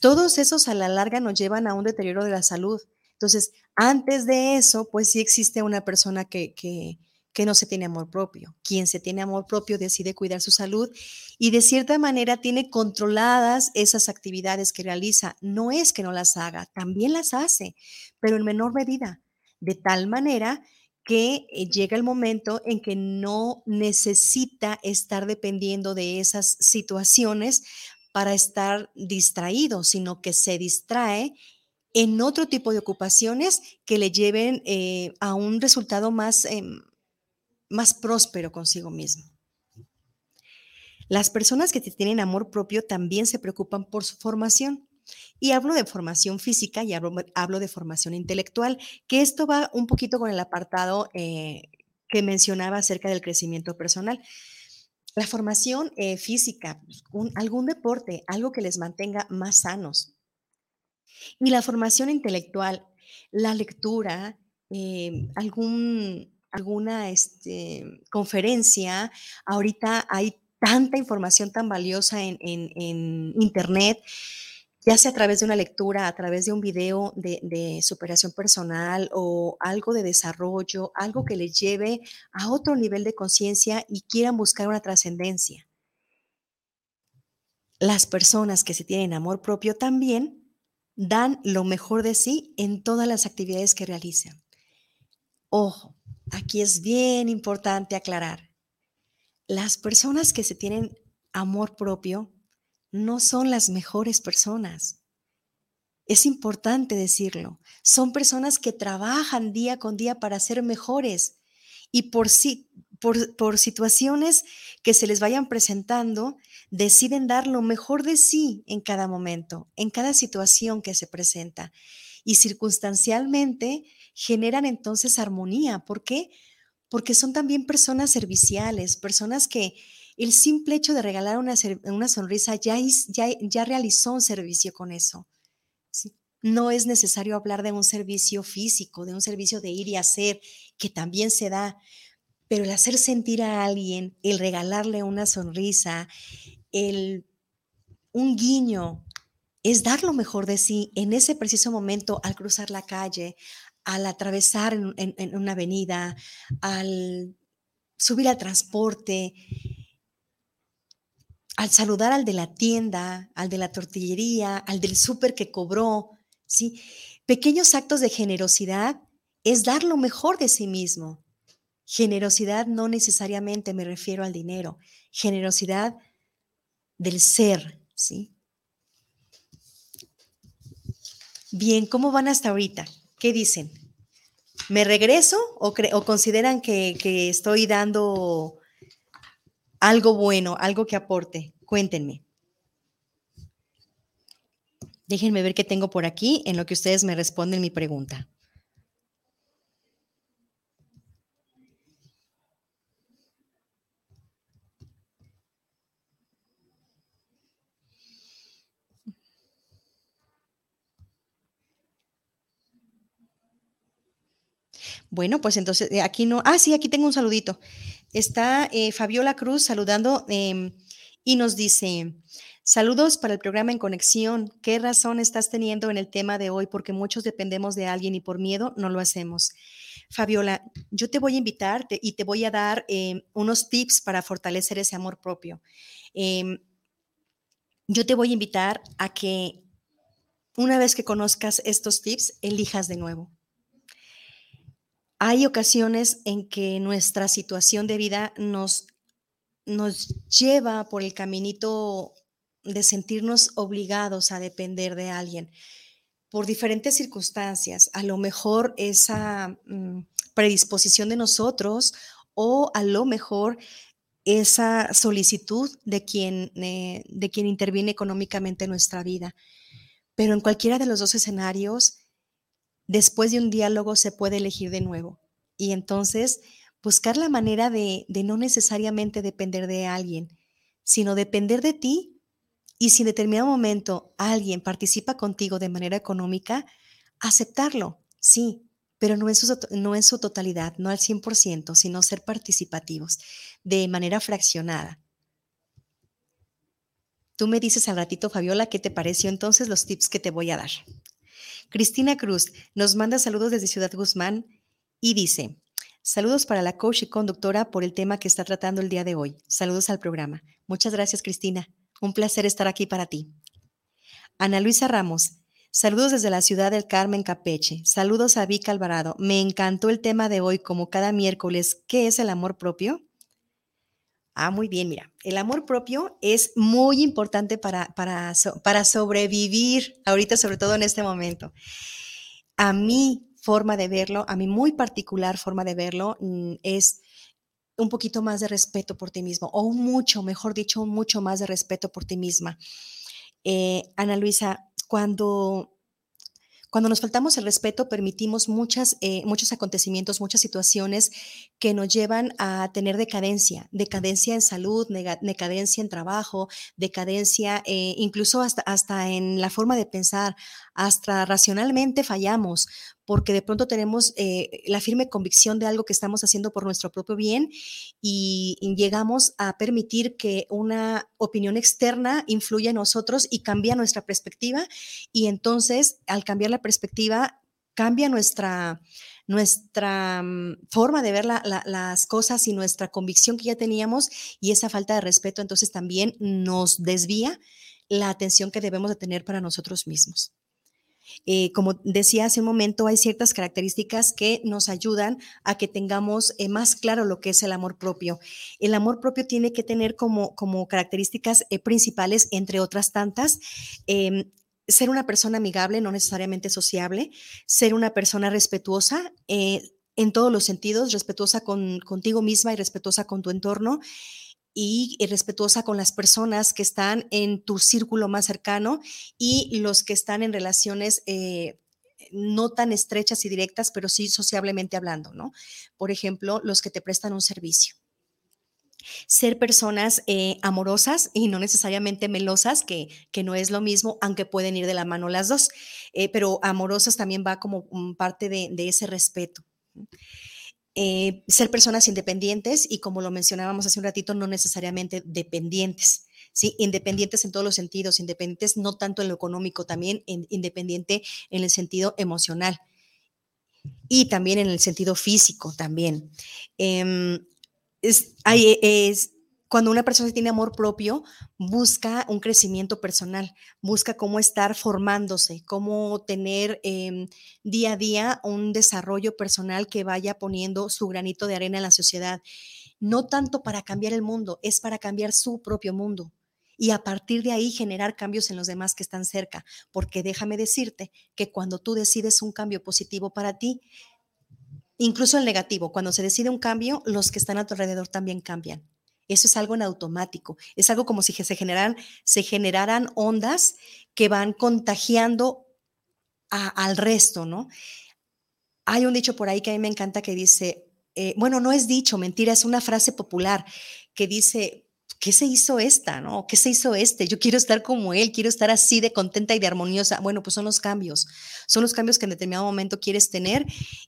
Todos esos a la larga nos llevan a un deterioro de la salud. Entonces, antes de eso, pues sí existe una persona que, que, que no se tiene amor propio. Quien se tiene amor propio decide cuidar su salud y de cierta manera tiene controladas esas actividades que realiza. No es que no las haga, también las hace, pero en menor medida, de tal manera que eh, llega el momento en que no necesita estar dependiendo de esas situaciones para estar distraído, sino que se distrae en otro tipo de ocupaciones que le lleven eh, a un resultado más, em, más próspero consigo mismo. Las personas que tienen amor propio también se preocupan por su formación. Y hablo de formación física y hablo, de formación intelectual, que esto va un poquito con el apartado eh, que mencionaba acerca del crecimiento personal. La formación eh, física, algún deporte, algo que les mantenga más sanos. Y la formación intelectual, la lectura, eh, algún, alguna este, conferencia. Ahorita hay tanta información tan valiosa en, Internet ya sea a través de una lectura, a través de un video de, superación personal o algo de desarrollo, algo que les lleve a otro nivel de conciencia y quieran buscar una trascendencia. Las personas que se tienen amor propio también dan lo mejor de sí en todas las actividades que realizan. Ojo, aquí es bien importante aclarar. Las personas que se tienen amor propio no son las mejores personas. Es importante decirlo. Son personas que trabajan día con día para ser mejores y por, por, por situaciones que se les vayan presentando, deciden dar lo mejor de sí en cada momento, en cada situación que se presenta. Y circunstancialmente generan entonces armonía. ¿Por qué? Porque son también personas serviciales, personas que el simple hecho de regalar una, una sonrisa ya, ya, ya, realizó un servicio con eso. No es necesario hablar de un servicio físico, de un servicio de ir y hacer, que también se da, pero el hacer sentir a alguien, el regalarle una sonrisa, el, un guiño, es dar lo mejor de sí en ese preciso momento al cruzar la calle, al atravesar en, una avenida, al subir al transporte, al saludar al de la tienda, al de la tortillería, al del súper que cobró, ¿sí? Pequeños actos de generosidad es dar lo mejor de sí mismo. Generosidad no necesariamente me refiero al dinero, generosidad del ser, ¿sí? Bien, ¿cómo van hasta ahorita? ¿Qué dicen? ¿Me regreso o, consideran que, que estoy dando algo bueno, algo que aporte? Cuéntenme. Déjenme ver qué tengo por aquí en lo que ustedes me responden mi pregunta. Bueno, pues entonces eh, aquí no. Ah, sí, aquí tengo un saludito. Está eh, Fabiola Cruz saludando em, y nos dice: Saludos para el programa En Conexión. ¿Qué razón estás teniendo en el tema de hoy? Porque muchos dependemos de alguien y por miedo no lo hacemos. Fabiola, yo te voy a invitar y te voy a dar em, unos tips para fortalecer ese amor propio. Em, yo te voy a invitar a que una vez que conozcas estos tips, elijas de nuevo hay ocasiones en que nuestra situación de vida nos, nos lleva por el caminito de sentirnos obligados a depender de alguien por diferentes circunstancias. A lo mejor esa mm, predisposición de nosotros o a lo mejor esa solicitud de quien, eh, de quien interviene económicamente en nuestra vida. Pero en cualquiera de los dos escenarios, después de un diálogo se puede elegir de nuevo. Y entonces buscar la manera de, no necesariamente depender de alguien, sino depender de ti. Y si en determinado momento alguien participa contigo de manera económica, aceptarlo, sí, pero no en su, no en su totalidad, no al 100%, sino ser participativos de manera fraccionada. Tú me dices al ratito, Fabiola, ¿qué te pareció entonces los tips que te voy a dar? Cristina Cruz nos manda saludos desde Ciudad Guzmán y dice, saludos para la coach y conductora por el tema que está tratando el día de hoy. Saludos al programa. Muchas gracias, Cristina. Un placer estar aquí para ti. Ana Luisa Ramos, saludos desde la ciudad del Carmen, Capeche. Saludos a Vic Alvarado. Me encantó el tema de hoy, como cada miércoles. ¿Qué es el amor propio? Ah, muy bien, mira, el amor propio es muy importante para, para, para sobrevivir ahorita, sobre todo en este momento. A mí forma de verlo, a mi muy particular forma de verlo, mm, es un poquito más de respeto por ti mismo, o mucho, mejor dicho, mucho más de respeto por ti misma. Eh, Ana Luisa, cuando cuando nos faltamos el respeto, permitimos muchas, eh, muchos acontecimientos, muchas situaciones que nos llevan a tener decadencia, decadencia en salud, decadencia en trabajo, decadencia eh, incluso hasta, hasta en la forma de pensar, hasta racionalmente fallamos porque de pronto tenemos eh, la firme convicción de algo que estamos haciendo por nuestro propio bien y, llegamos a permitir que una opinión externa influya en nosotros y cambia nuestra perspectiva y entonces al cambiar la perspectiva cambia nuestra, nuestra mm, forma de ver las cosas y nuestra convicción que ya teníamos y esa falta de respeto entonces también nos desvía la atención que debemos de tener para nosotros mismos. Eh, como decía hace un momento, hay ciertas características que nos ayudan a que tengamos eh, más claro lo que es el amor propio. El amor propio tiene que tener como, como características eh, principales, entre otras tantas, em, ser una persona amigable, no necesariamente sociable, ser una persona respetuosa en todos los sentidos, respetuosa con, contigo misma y respetuosa con tu entorno y respetuosa con las personas que están en tu círculo más cercano y los que están en relaciones eh, no tan estrechas y directas, pero sí sociablemente hablando, ¿no? Por ejemplo, los que te prestan un servicio. ser personas eh, amorosas y no necesariamente melosas, que, que, no es lo mismo, aunque pueden ir de la mano las dos, eh, pero amorosas también va como parte de, de ese respeto. Eh, ser personas independientes y como lo mencionábamos hace un ratito, no necesariamente dependientes. ¿sí? Independientes en todos los sentidos, independientes no tanto en lo económico, también independiente en el sentido emocional y también en el sentido físico también. Em, es, cuando una persona tiene amor propio, busca un crecimiento personal, busca cómo estar formándose, cómo tener em, día a día un desarrollo personal que vaya poniendo su granito de arena en la sociedad. No tanto para cambiar el mundo, es para cambiar su propio mundo y a partir de ahí generar cambios en los demás que están cerca. Porque déjame decirte que cuando tú decides un cambio positivo para ti, incluso el negativo, cuando se decide un cambio, los que están a tu alrededor también cambian. Eso es algo en automático. Es algo como si se generaran, se ondas que van contagiando al resto, ¿no? Hay un dicho por ahí que a mí me encanta que dice, eh, bueno, no es dicho, mentira, es una frase popular que dice, ¿qué se hizo esta? ¿No? ¿Qué se hizo este? Yo quiero estar como él, quiero estar así de contenta y de armoniosa. Bueno, pues son los cambios, son los cambios que en determinado momento quieres tener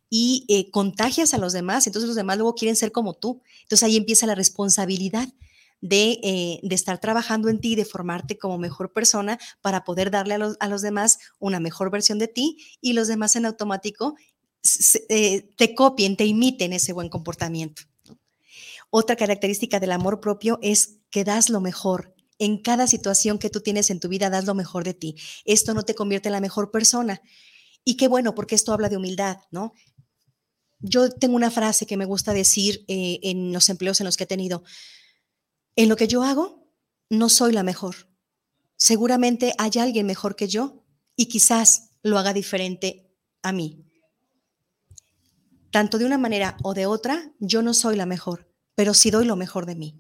y eh, contagias a los demás, entonces los demás luego quieren ser como tú. Entonces ahí empieza la responsabilidad. De, eh, de, estar trabajando en ti, de formarte como mejor persona para poder darle a los, demás una mejor versión de ti y los demás en automático eh, te copien, te imiten ese buen comportamiento. Otra característica del amor propio es que das lo mejor. En cada situación que tú tienes en tu vida, das lo mejor de ti. Esto no te convierte en la mejor persona. Y qué bueno, porque esto habla de humildad, ¿no? Yo tengo una frase que me gusta decir eh, en los empleos en los que he tenido. En lo que yo hago, no soy la mejor. Seguramente hay alguien mejor que yo y quizás lo haga diferente a mí. Tanto de una manera o de otra, yo no soy la mejor pero sí doy lo mejor de mí.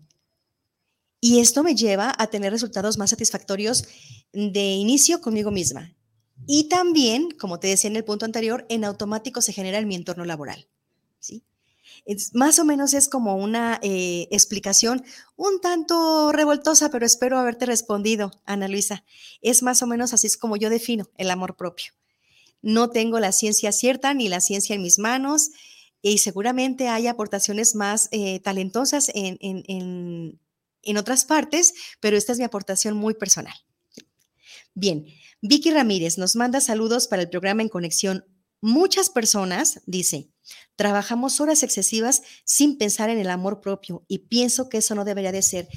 Y esto me lleva a tener resultados más satisfactorios de inicio conmigo misma. Y también, como te decía en el punto anterior, en automático se genera en mi entorno laboral. ¿sí? Más o menos es como una eh, explicación un tanto revoltosa, pero espero haberte respondido, Ana Luisa. Es más o menos así es como yo defino el amor propio. No tengo la ciencia cierta ni la ciencia en mis manos y seguramente hay aportaciones más eh, talentosas en, en, otras partes, pero esta es mi aportación muy personal. Bien, Vicky Ramírez nos manda saludos para el programa En Conexión. Muchas personas, dice, trabajamos horas excesivas sin pensar en el amor propio y pienso que eso no debería de ser.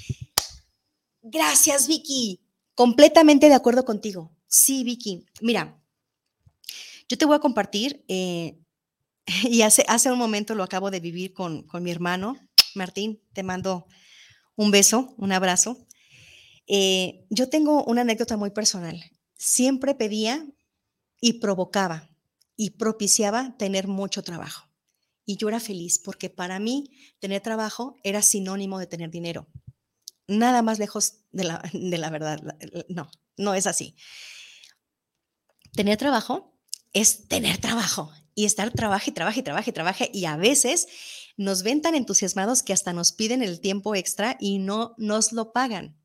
Gracias, Vicky. Completamente de acuerdo contigo. Sí, Vicky. Mira, yo te voy a compartir eh, *laughs* y hace, hace un momento lo acabo de vivir con, con mi hermano. Martín, te mando un beso, un abrazo. Eh, yo tengo una anécdota muy personal. Siempre pedía y provocaba y propiciaba tener mucho trabajo. Y yo era feliz porque para mí tener trabajo era sinónimo de tener dinero. Nada más lejos de la, *laughs* de la verdad. No, no es así. Tener trabajo es tener trabajo y estar trabaje, trabaje, trabaje, trabaje. Y a veces nos ven tan entusiasmados que hasta nos piden el tiempo extra y no nos lo pagan.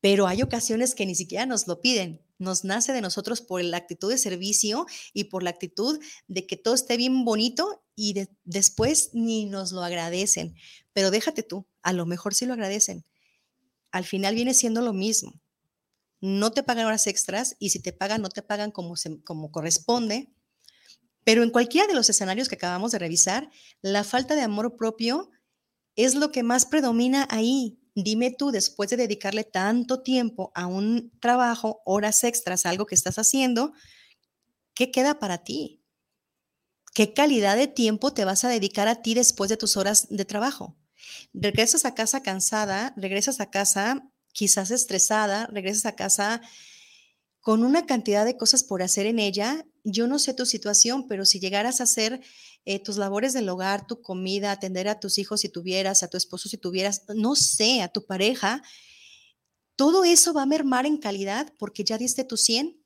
Pero hay ocasiones que ni siquiera nos lo piden. Nos nace de nosotros por la actitud de servicio y por la actitud de que todo esté bien bonito y después ni nos lo agradecen. Pero déjate tú, a lo mejor sí lo agradecen. Al final viene siendo lo mismo. No te pagan horas extras y si te pagan, no te pagan como, como corresponde pero en cualquiera de los escenarios que acabamos de revisar, la falta de amor propio es lo que más predomina ahí. Dime tú, después de dedicarle tanto tiempo a un trabajo, horas extras, algo que estás haciendo, ¿qué queda para ti? ¿Qué calidad de tiempo te vas a dedicar a ti después de tus horas de trabajo? Regresas a casa cansada, regresas a casa quizás estresada, regresas a casa con una cantidad de cosas por hacer en ella. Yo no sé tu situación, pero si llegaras a hacer eh, tus labores del hogar, tu comida, atender a tus hijos si tuvieras, a tu esposo si tuvieras, no sé, a tu pareja, todo eso va a mermar en calidad porque ya diste tu 100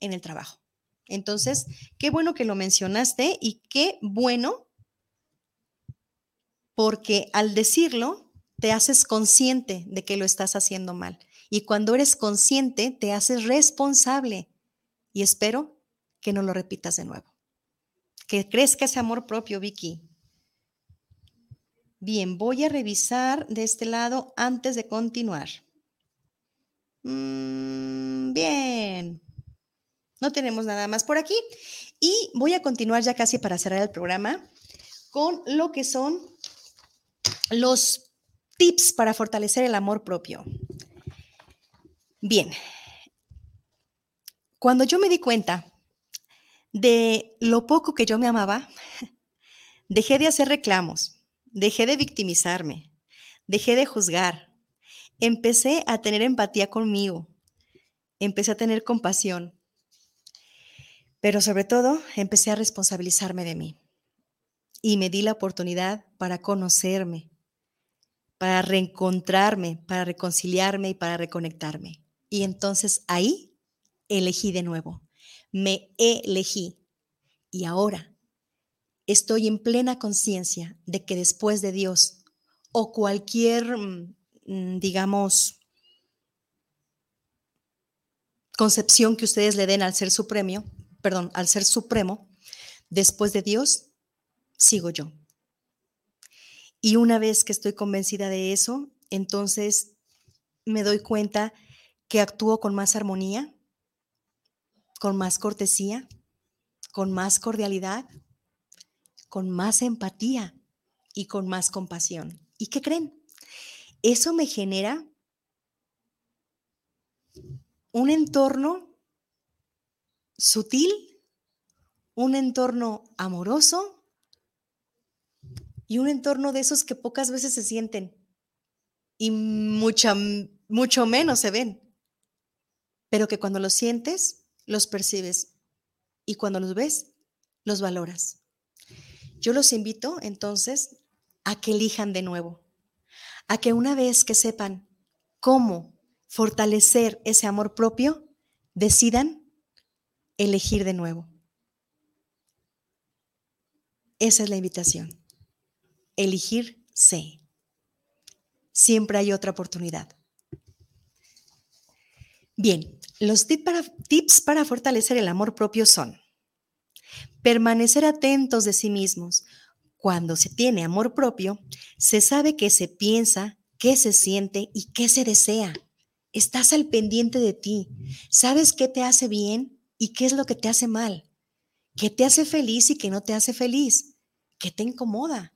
en el trabajo. Entonces, qué bueno que lo mencionaste y qué bueno porque al decirlo te haces consciente de que lo estás haciendo mal. Y cuando eres consciente, te haces responsable. Y espero que no lo repitas de nuevo. Que crezca ese amor propio, Vicky. Bien, voy a revisar de este lado antes de continuar. Mm, bien, no tenemos nada más por aquí. Y voy a continuar ya casi para cerrar el programa con lo que son los tips para fortalecer el amor propio. Bien, cuando yo me di cuenta de lo poco que yo me amaba, dejé de hacer reclamos, dejé de victimizarme, dejé de juzgar, empecé a tener empatía conmigo, empecé a tener compasión, pero sobre todo empecé a responsabilizarme de mí y me di la oportunidad para conocerme, para reencontrarme, para reconciliarme y para reconectarme. Y entonces ahí elegí de nuevo, me elegí. Y ahora estoy en plena conciencia de que después de Dios o cualquier, mm, mm, digamos, concepción que ustedes le den al ser supremo, perdón, al ser supremo, después de Dios, sigo yo. Y una vez que estoy convencida de eso, entonces me doy cuenta que actúo con más armonía, con más cortesía, con más cordialidad, con más empatía y con más compasión. ¿Y qué creen? Eso me genera un entorno sutil, un entorno amoroso y un entorno de esos que pocas veces se sienten y mucha, mucho menos se ven, pero que cuando los sientes, los percibes y cuando los ves, los valoras. Yo los invito entonces a que elijan de nuevo, a que una vez que sepan cómo fortalecer ese amor propio, decidan elegir de nuevo. Esa es la invitación elegir C. Siempre hay otra oportunidad. Bien, los tips para, fortalecer el amor propio son permanecer atentos de sí mismos. Cuando se tiene amor propio, se sabe qué se piensa, qué se siente y qué se desea. Estás al pendiente de ti. Sabes qué te hace bien y qué es lo que te hace mal. ¿Qué te hace feliz y qué no te hace feliz? ¿Qué te incomoda?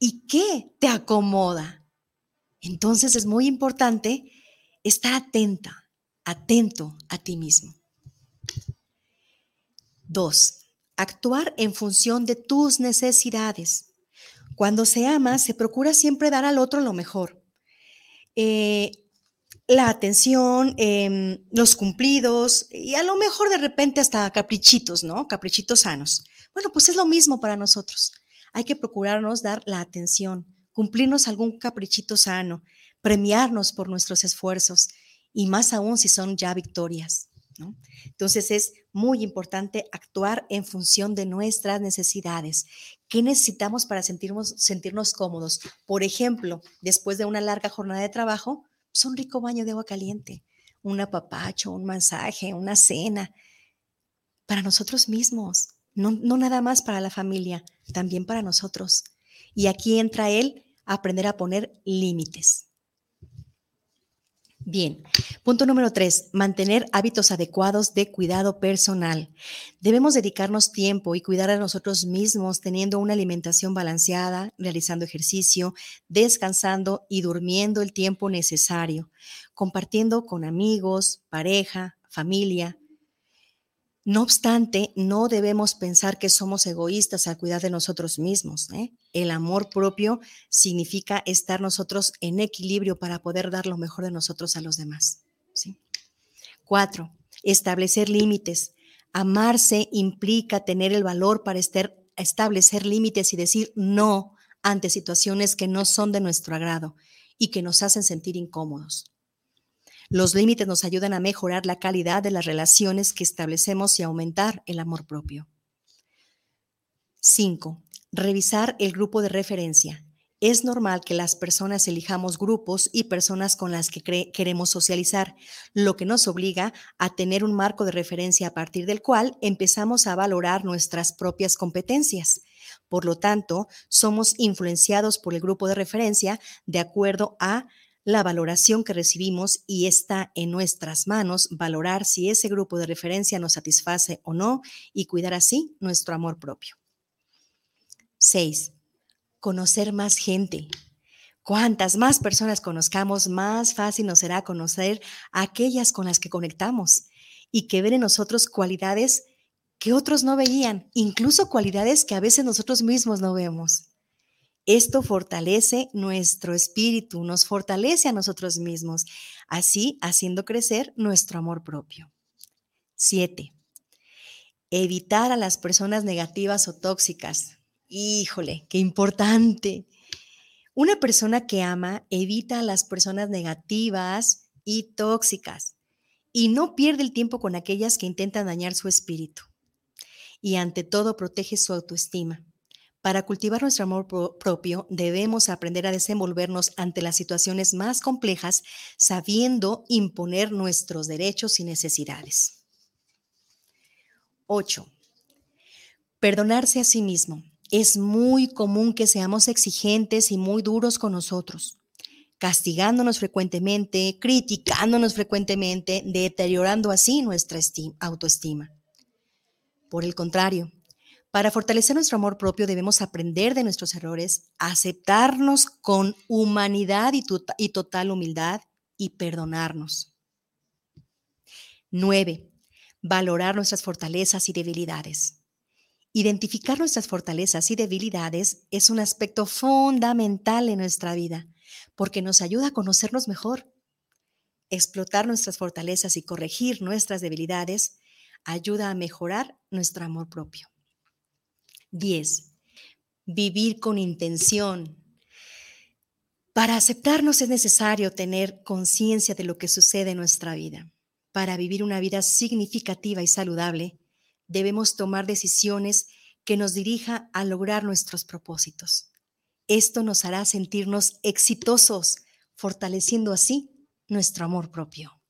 y qué te acomoda. Entonces es muy importante estar atenta, atento a ti mismo. Dos, actuar en función de tus necesidades. Cuando se ama, se procura siempre dar al otro lo mejor. Eh, la atención, em, los cumplidos y a lo mejor de repente hasta caprichitos, ¿no? Caprichitos sanos. Bueno, pues es lo mismo para nosotros hay que procurarnos dar la atención, cumplirnos algún caprichito sano, premiarnos por nuestros esfuerzos y más aún si son ya victorias. Entonces es muy importante actuar en función de nuestras necesidades. ¿Qué necesitamos para sentirnos, sentirnos cómodos? Por ejemplo, después de una larga jornada de trabajo, pues un rico baño de agua caliente, un apapacho, un masaje, una cena, para nosotros mismos, no, nada más para la familia, también para nosotros. Y aquí entra a aprender a poner límites. Bien, punto número tres, mantener hábitos adecuados de cuidado personal. Debemos dedicarnos tiempo y cuidar a nosotros mismos teniendo una alimentación balanceada, realizando ejercicio, descansando y durmiendo el tiempo necesario, compartiendo con amigos, pareja, familia, no obstante, no debemos pensar que somos egoístas al cuidar de nosotros mismos. ¿eh? El amor propio significa estar nosotros en equilibrio para poder dar lo mejor de nosotros a los demás. Cuatro, establecer límites. Amarse implica tener el valor para establecer límites y decir no ante situaciones que no son de nuestro agrado y que nos hacen sentir incómodos. Los límites nos ayudan a mejorar la calidad de las relaciones que establecemos y aumentar el amor propio. 5. Revisar el grupo de referencia. es normal que las personas elijamos grupos y personas con las que queremos socializar, lo que nos obliga a tener un marco de referencia a partir del cual empezamos a valorar nuestras propias competencias. Por lo tanto, somos influenciados por el grupo de referencia de acuerdo a la valoración que recibimos y está en nuestras manos valorar si ese grupo de referencia nos satisface o no y cuidar así nuestro amor propio. 6 conocer más gente. Cuantas más personas conozcamos, más fácil nos será conocer a aquellas con las que conectamos y que ven en nosotros cualidades que otros no veían, incluso cualidades que a veces nosotros mismos no vemos. Esto fortalece nuestro espíritu, nos fortalece a nosotros mismos, así haciendo crecer nuestro amor propio. 7. Evitar a las personas negativas o tóxicas. Híjole, qué importante. Una persona que ama evita a las personas negativas y tóxicas y no pierde el tiempo con aquellas que intentan dañar su espíritu. Y ante todo protege su autoestima. Para cultivar nuestro amor propio debemos aprender a desenvolvernos ante las situaciones más complejas sabiendo imponer nuestros derechos y necesidades. 8. Perdonarse a sí mismo es muy común que seamos exigentes y muy duros con nosotros, castigándonos frecuentemente, criticándonos frecuentemente, deteriorando así nuestra autoestima. Por el contrario, para fortalecer nuestro amor propio debemos aprender de nuestros errores, aceptarnos con humanidad y, total humildad y perdonarnos. 9. Valorar nuestras fortalezas y debilidades. Identificar nuestras fortalezas y debilidades es un aspecto fundamental en nuestra vida porque nos ayuda a conocernos mejor. Explotar nuestras fortalezas y corregir nuestras debilidades ayuda a mejorar nuestro amor propio. 10. Vivir con intención. Para aceptarnos es necesario tener conciencia de lo que sucede en nuestra vida. Para vivir una vida significativa y saludable, debemos tomar decisiones que nos dirija a lograr nuestros propósitos. Esto nos hará sentirnos exitosos, fortaleciendo así nuestro amor propio.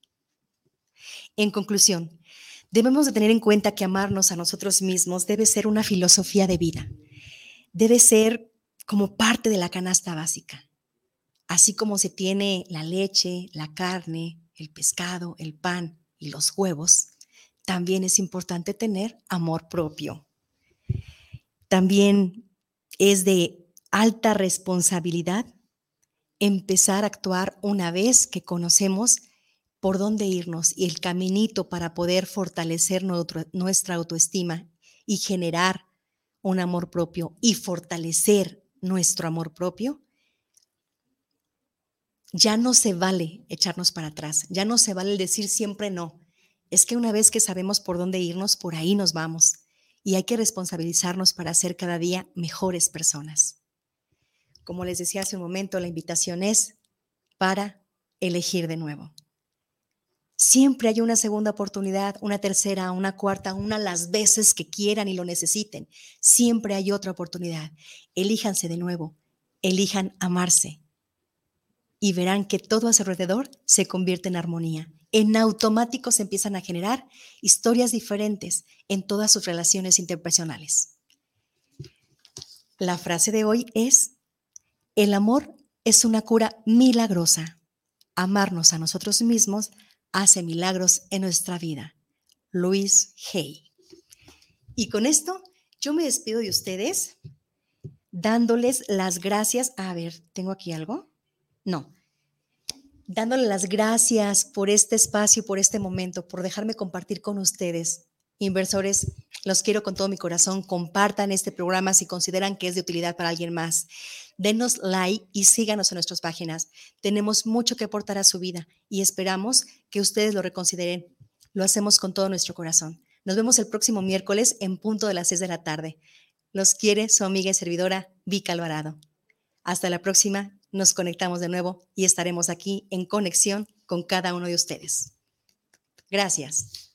En conclusión, debemos de tener en cuenta que amarnos a nosotros mismos debe ser una filosofía de vida. Debe ser como parte de la canasta básica. Así como se tiene la leche, la carne, el pescado, el pan y los huevos, también es importante tener amor propio. También es de alta responsabilidad empezar a actuar una vez que conocemos por dónde irnos y el caminito para poder fortalecer nuestra autoestima y generar un amor propio y fortalecer nuestro amor propio, ya no se vale echarnos para atrás, ya no se vale decir siempre no, es que una vez que sabemos por dónde irnos, por ahí nos vamos y hay que responsabilizarnos para ser cada día mejores personas. Como les decía hace un momento, la invitación es para elegir de nuevo. Siempre hay una segunda oportunidad, una tercera, una cuarta, una las veces que quieran y lo necesiten. Siempre hay otra oportunidad. Elíjanse de nuevo, elijan amarse y verán que todo a su alrededor se convierte en armonía en automático se empiezan a generar historias diferentes en todas sus relaciones interpersonales. La frase de hoy es, el amor es una cura milagrosa. Amarnos a nosotros mismos hace milagros en nuestra vida. Luis Hay. Y con esto yo me despido de ustedes dándoles las gracias. A ver, ¿tengo aquí algo? No dándole las gracias por este espacio, por este momento, por dejarme compartir con ustedes. Inversores, los quiero con todo mi corazón. Compartan este programa si consideran que es de utilidad para alguien más. Denos like y síganos en nuestras páginas. Tenemos mucho que aportar a su vida y esperamos que ustedes lo reconsideren. Lo hacemos con todo nuestro corazón. Nos vemos el próximo miércoles en punto de las 6 de la tarde. Los quiere su amiga y servidora Vika Alvarado. Hasta la próxima nos conectamos de nuevo y estaremos aquí en conexión con cada uno de ustedes. Gracias.